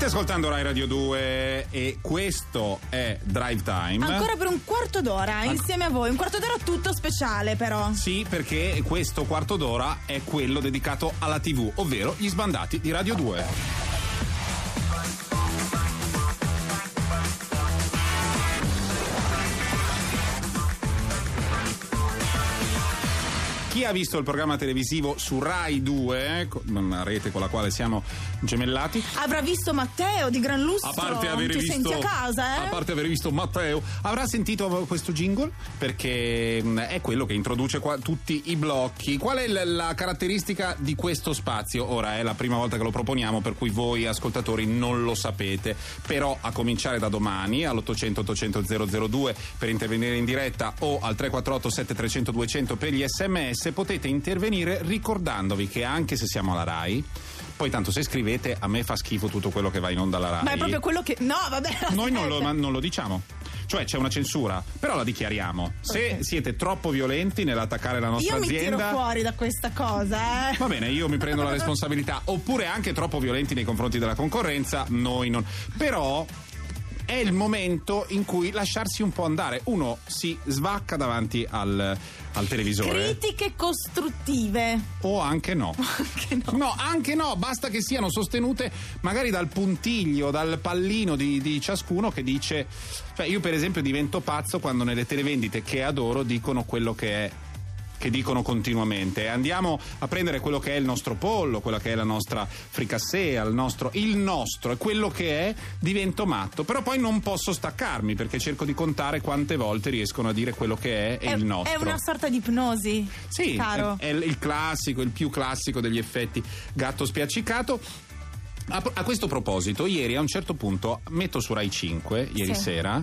State ascoltando Rai Radio 2 e questo è Drive Time. Ancora per un quarto d'ora insieme a voi, un quarto d'ora tutto speciale però. Sì, perché questo quarto d'ora è quello dedicato alla TV, ovvero gli sbandati di Radio 2. Chi ha visto il programma televisivo su Rai 2, una rete con la quale siamo gemellati, Avrà visto Matteo di Gran Lustro. a parte aver visto senti a casa, eh? a parte aver visto Matteo, avrà sentito questo jingle perché mh, è quello che introduce qua tutti i blocchi. Qual è la, la caratteristica di questo spazio? Ora è la prima volta che lo proponiamo, per cui voi ascoltatori non lo sapete, però a cominciare da domani all'800 800 002 per intervenire in diretta o al 348 7300 200 per gli sms potete intervenire ricordandovi che anche se siamo alla RAI poi tanto se scrivete a me fa schifo tutto quello che va in onda alla RAI Ma è proprio quello che. No, vabbè. noi non lo, non lo diciamo. Cioè c'è una censura, però la dichiariamo. Se Ok. siete troppo violenti nell'attaccare la nostra Io mi azienda. tiro fuori da questa cosa, eh. Va bene, io mi prendo la responsabilità. Oppure anche troppo violenti nei confronti della concorrenza, noi non. Però è il momento in cui lasciarsi un po' andare. Uno si svacca davanti al, al televisore. Critiche costruttive. O anche no. Anche no. No, anche no, basta che siano sostenute magari dal puntiglio, dal pallino di, di ciascuno che dice. Cioè, io per esempio divento pazzo quando nelle televendite che adoro dicono quello che è. Che dicono continuamente. Andiamo a prendere quello che è il nostro pollo, quella che è la nostra fricassee, il nostro, il nostro, è quello che è, divento matto. Però poi non posso staccarmi perché cerco di contare quante volte riescono a dire quello che è, e il nostro. È una sorta di ipnosi. Sì, Caro. è, è il classico, il più classico degli effetti gatto spiaccicato. A, a questo proposito, ieri a un certo punto metto su Rai 5, ieri Sì. sera,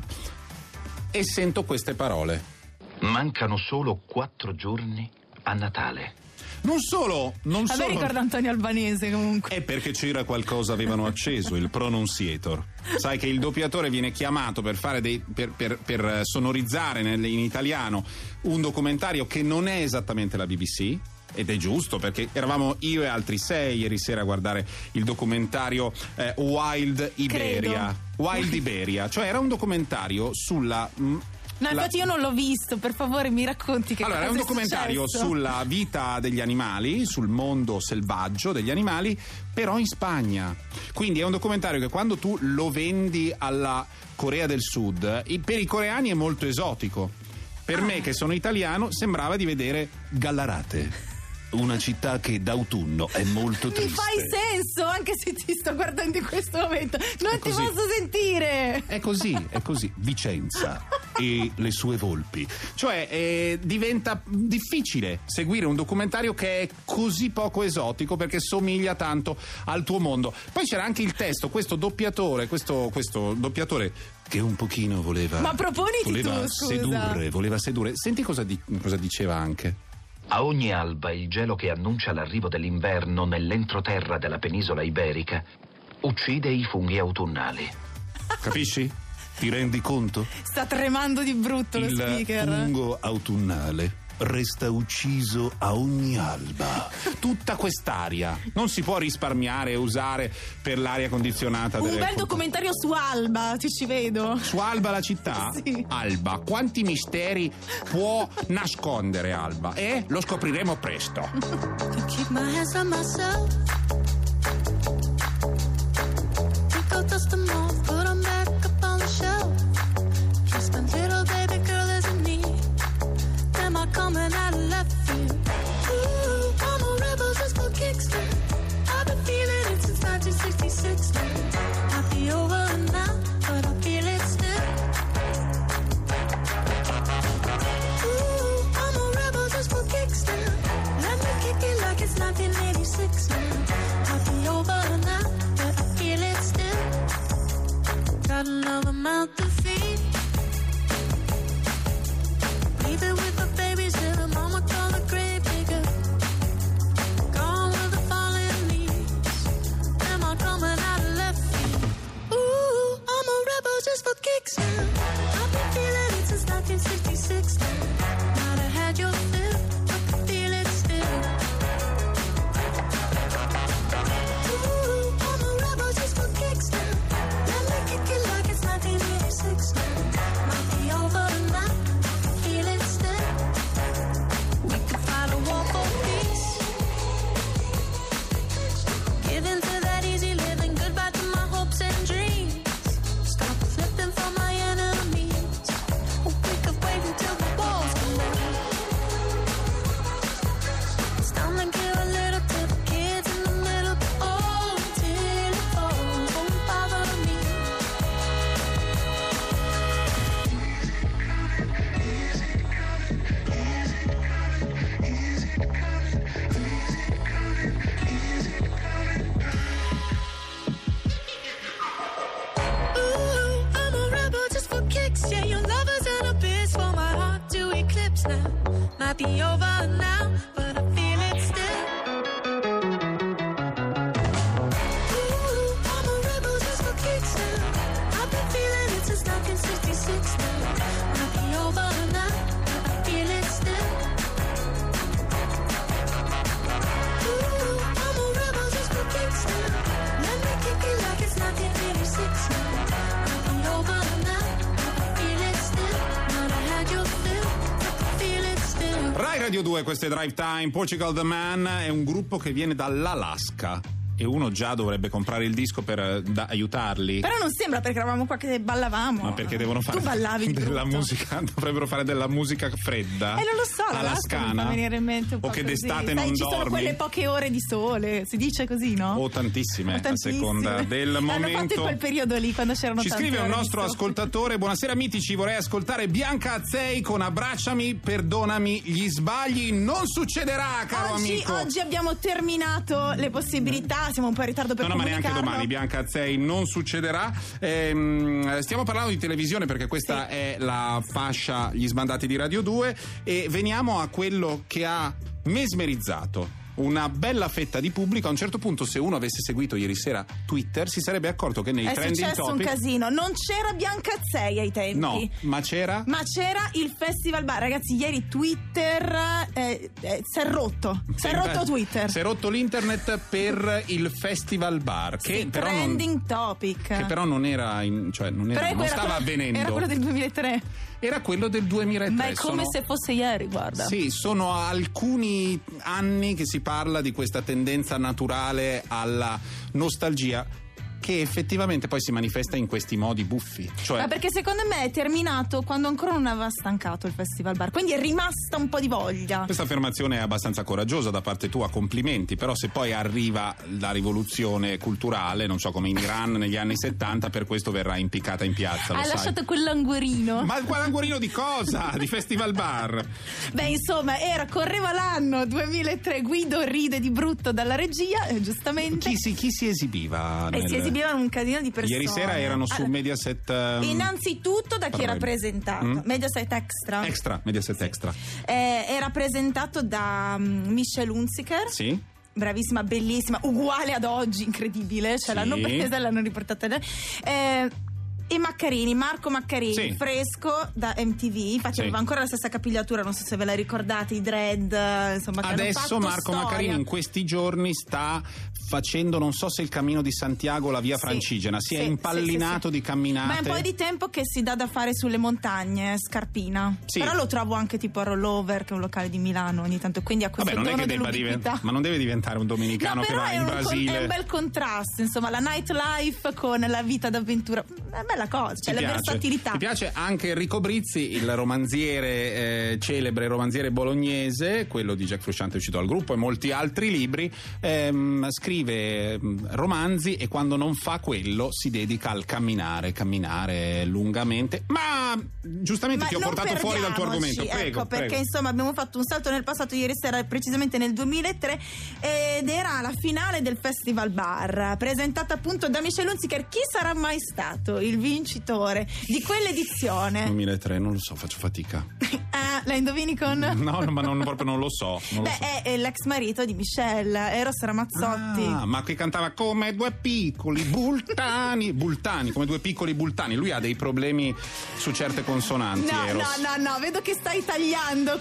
e sento queste parole. Mancano solo quattro giorni a Natale. Non solo, non A me solo. ricorda Antonio Albanese comunque. È perché c'era qualcosa, avevano acceso il pronunciator. Sai che il doppiatore viene chiamato per, fare dei, per, per- per, sonorizzare nel- in italiano un documentario che non è esattamente la BBC. Ed è giusto perché eravamo io e altri sei ieri sera a guardare il documentario eh, Wild Iberia. Wild Iberia, cioè era un documentario sulla. mm, No, la- infatti io non l'ho visto, per favore mi racconti che allora, è un documentario successo. sulla vita degli animali, sul mondo selvaggio degli animali, però in Spagna. Quindi è un documentario che quando tu lo vendi alla Corea del Sud, per i coreani è molto esotico. Per me, che sono italiano, sembrava di vedere Gallarate. Una città che d'autunno è molto Mi triste. fai senso anche se ti sto guardando in questo momento. Non È ti così. posso sentire. È così, è così. Vicenza e le sue volpi. Cioè, eh, diventa difficile seguire un documentario che è così poco esotico perché somiglia tanto al tuo mondo. Poi c'era anche il testo, questo doppiatore, questo, questo doppiatore che un pochino voleva. Ma proponiti voleva tu, scusa. sedurre, voleva sedurre. Senti cosa, di- cosa diceva anche. A ogni alba il gelo che annuncia l'arrivo dell'inverno nell'entroterra della penisola iberica uccide i funghi autunnali. Capisci? Ti rendi conto? Sta tremando di brutto lo Il speaker. fungo autunnale resta ucciso a ogni alba. Tutta quest'aria non si può risparmiare e usare per l'aria condizionata Un bel documentario su Alba, ti ci vedo. Su Alba la città? Sì. Alba, quanti misteri può nascondere Alba? E lo scopriremo presto. 1966. Happy over. the over now. Radio 2, questo è Drive Time. Portugal The Man è un gruppo che viene dall'Alaska. E uno già dovrebbe comprare il disco per eh, da- aiutarli. Però non sembra perché eravamo qua che ballavamo. Ma perché devono fare Tu ballavi della brutto. musica? Dovrebbero fare della musica fredda. Eh, non lo so, un po' O che così. d'estate Sai, non ci sono dormi. quelle poche ore di sole, si dice così, no? O tantissime, O a tantissime. seconda del L'hanno fatto in momento. quel periodo lì, quando c'erano Ci scrive un nostro ascoltatore, buonasera amici, vorrei ascoltare Bianca Azzei con Abbracciami, perdonami gli sbagli, non succederà caro Oggi, amico. oggi abbiamo terminato le possibilità, siamo un po' in ritardo per No, no, ma neanche domani, Bianca Azzei, non succederà. Ehm, stiamo parlando di televisione perché questa è la fascia Gli sbandati di Radio 2 e veniamo a quello che ha mesmerizzato una bella fetta di pubblico. A un certo punto, se uno avesse seguito ieri sera Twitter, si sarebbe accorto che nei È trending successo un topic. casino, non c'era Bianca Azzei ai tempi. No, ma c'era. Ma c'era il festival bar, ragazzi. Ieri Twitter eh, eh, si è rotto. Si è rotto Twitter. Si è rotto l'internet per il festival bar. Che Sì, però non, trending topic. che però non era. in- cioè non, era- non era stava quello- avvenendo. Era quello del 2003. Era quello del 2003. Ma è come Sono- se fosse ieri, guarda. Sì, sono alcuni anni che si parla di questa tendenza naturale alla nostalgia che effettivamente poi si manifesta in questi modi buffi. Cioè, Ma perché secondo me è terminato quando ancora non aveva stancato il festival bar. Quindi è rimasta un po' di voglia. questa affermazione è abbastanza coraggiosa da parte tua, complimenti, però se poi arriva la rivoluzione culturale, non so come in Iran negli anni 70, per questo verrà impiccata in piazza. lo Hai sai. lasciato quell'anguerino. Ma il guarangorino di cosa? Di festival bar? Beh, insomma, era, correva l'anno 2003. Guido ride di brutto dalla regia, eh, giustamente. Chi si, chi si esibiva? E nel- si esibivano un casino di persone. Ieri sera erano su Allora, Mediaset. ehm, Innanzitutto da chi era presentato? Mm? Mediaset Extra. Extra, Mediaset Extra. Eh, era presentato da mm, Michelle Hunziker. Sì? Bravissima, bellissima, uguale ad oggi, incredibile. Cioè Sì. l'hanno presa e l'hanno riportata. Eh, e Maccarini, Marco Maccarini, Sì. fresco da MTV. Infatti Sì. aveva ancora la stessa capigliatura, non so se ve la ricordate, i dread. Insomma, Adesso Marco storia. Maccarini in questi giorni sta facendo, non so se il cammino di Santiago o la via Sì, francigena, si è impallinato di camminate. Ma è un po' di tempo che si dà da fare sulle montagne, Scarpina. Sì. Però lo trovo anche tipo a Rollover, che è un locale di Milano ogni tanto. Quindi ha questo Vabbè, non è che diventare, ma non deve diventare un dominicano No, che però va è in un, con- Brasile. è un bel contrasto, insomma, la nightlife con la vita d'avventura. È bella cosa, Ti cioè la piace? versatilità. Ti piace anche Enrico Brizzi, il romanziere, eh, celebre romanziere bolognese, quello di Jack Frusciante uscito dal gruppo e molti altri libri, ehm, scrive ehm, romanzi e quando non fa quello si dedica al camminare, camminare lungamente. Ma giustamente Ma ti ho portato fuori dal tuo argomento, prego. Ecco, perché prego. insomma abbiamo fatto un salto nel passato ieri sera, precisamente nel 2003, ed era la finale del Festival Bar, presentata appunto da Michel Hunziker. Chi sarà mai stato il vincitore di quell'edizione? 2003, non lo so, faccio fatica. Ah, la indovini con... No, no, ma non, proprio non lo so. Non lo Beh, so. è, è l'ex marito di Michelle, Eros Ramazzotti. Ah, ma che cantava come due piccoli bultani, bultani, come due piccoli bultani. Lui ha dei problemi su certe consonanti. No, Eros. no, no, no, vedo che stai tagliando.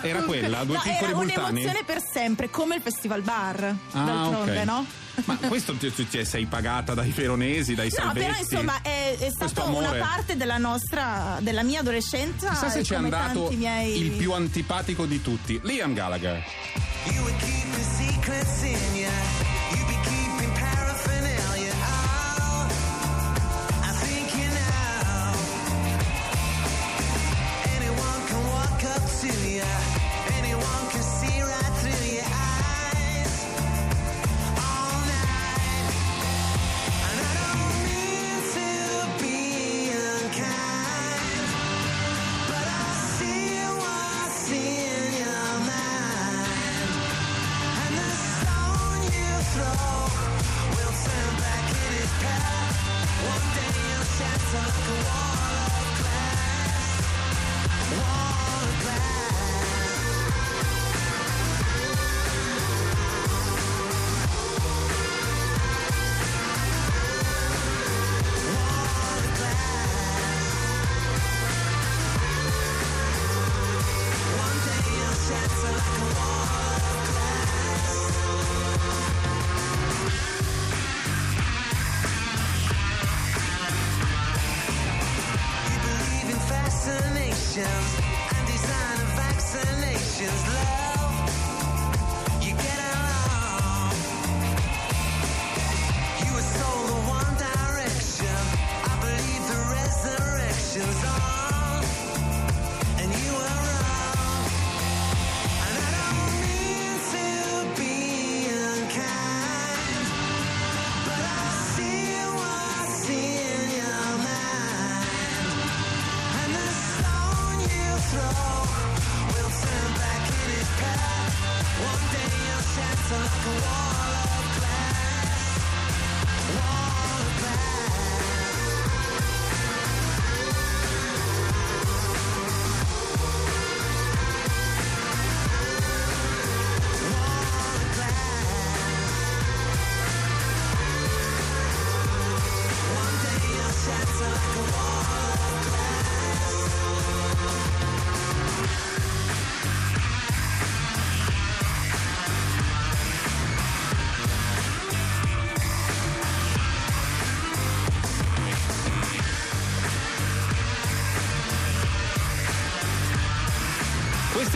Era quella, due no, piccoli era bultani? un'emozione per sempre, come il Festival Bar. Ah, d'altronde, ok. no? Ma questo ti, ti- ti sei pagata dai veronesi, dai No, salvetti? però insomma è, è stata una parte della nostra, della mia adolescenza. Chissà se ci è andato miei... il più antipatico di tutti, Liam Gallagher. You would keep the secrets in ya. circle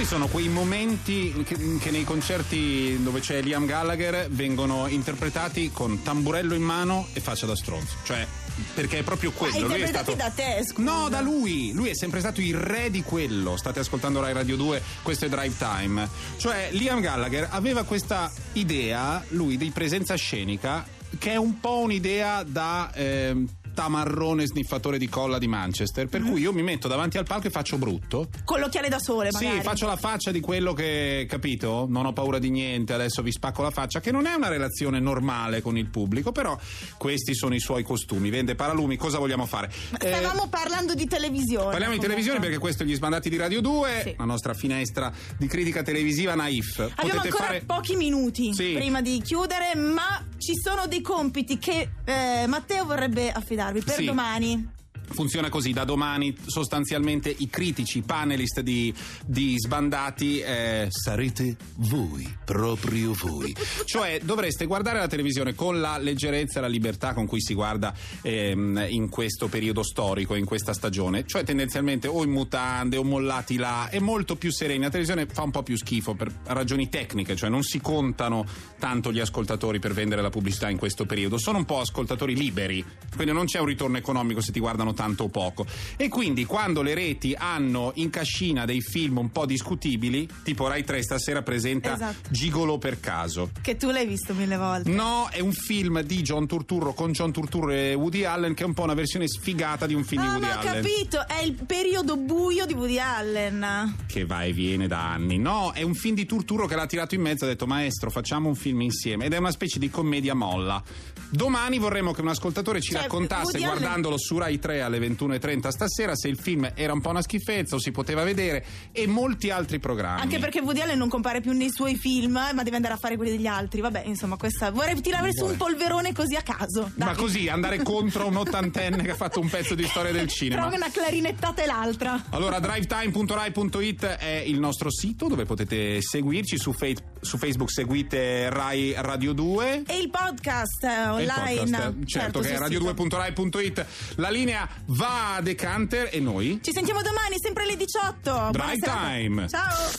Questi sono quei momenti che, che nei concerti dove c'è Liam Gallagher vengono interpretati con tamburello in mano e faccia da stronzo. Cioè, perché è proprio Ma quello. Lui è interpretati stato... da te, scusa. No, da lui! Lui è sempre stato il re di quello. State ascoltando Rai Radio 2, questo è Drive Time. Cioè, Liam Gallagher aveva questa idea, lui, di presenza scenica, che è un po' un'idea da. ehm, tamarrone sniffatore di colla di Manchester, per cui io mi metto davanti al palco e faccio brutto. Con l'occhiale da sole, magari. Sì, faccio la faccia di quello che, capito? Non ho paura di niente, adesso vi spacco la faccia, che non è una relazione normale con il pubblico, però questi sono i suoi costumi. Vende paralumi, cosa vogliamo fare? Eh, Stavamo parlando di televisione. Parliamo di comunque. televisione perché questo è Gli Sbandati di Radio 2, Sì. la nostra finestra di critica televisiva naif. Abbiamo Potete ancora fare... pochi minuti Sì. prima di chiudere, ma ci sono dei compiti che eh, Matteo vorrebbe affidarvi per Sì. domani. Funziona così, da domani sostanzialmente i critici, i panelist di, di Sbandati eh, sarete voi, proprio voi. cioè dovreste guardare la televisione con la leggerezza e la libertà con cui si guarda ehm, in questo periodo storico, in questa stagione, cioè tendenzialmente o in mutande o mollati là, è molto più sereni. La televisione fa un po' più schifo per ragioni tecniche, cioè non si contano tanto gli ascoltatori per vendere la pubblicità in questo periodo, sono un po' ascoltatori liberi, quindi non c'è un ritorno economico se ti guardano tanto poco. E quindi quando le reti hanno in cascina dei film un po' discutibili, tipo Rai 3 stasera presenta Esatto. Gigolo per caso. Che tu l'hai visto mille volte. No, è un film di John Turturro con John Turturro e Woody Allen che è un po' una versione sfigata di un film Ah, di Woody ma ho Allen. capito, è il periodo buio di Woody Allen. Che va e viene da anni. No, è un film di Turturro che l'ha tirato in mezzo e ha detto maestro facciamo un film insieme ed è una specie di commedia molla. Domani vorremmo che un ascoltatore ci Cioè, raccontasse Woody Allen- guardandolo su Rai 3 alle 21.30 stasera se il film era un po' una schifezza o si poteva vedere e molti altri programmi. Anche perché Woody Allen non compare più nei suoi film, ma deve andare a fare quelli degli altri. Vabbè, insomma, questa vorrei tirare su un polverone così a caso. Ma Dai. così andare contro un ottantenne che ha fatto un pezzo di storia del cinema. Trovi una clarinettata e l'altra. Allora, drivetime.rai.it è il nostro sito dove potete seguirci su, Fe- su Facebook, seguite Rai Radio 2. E il podcast eh, E il online. podcast, certo, che è sul sito. radio2.rai.it. La linea va a Decanter e noi Ci sentiamo domani, sempre alle 18. Buona Drive. Time. Ciao.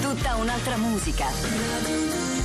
Tutta un'altra musica.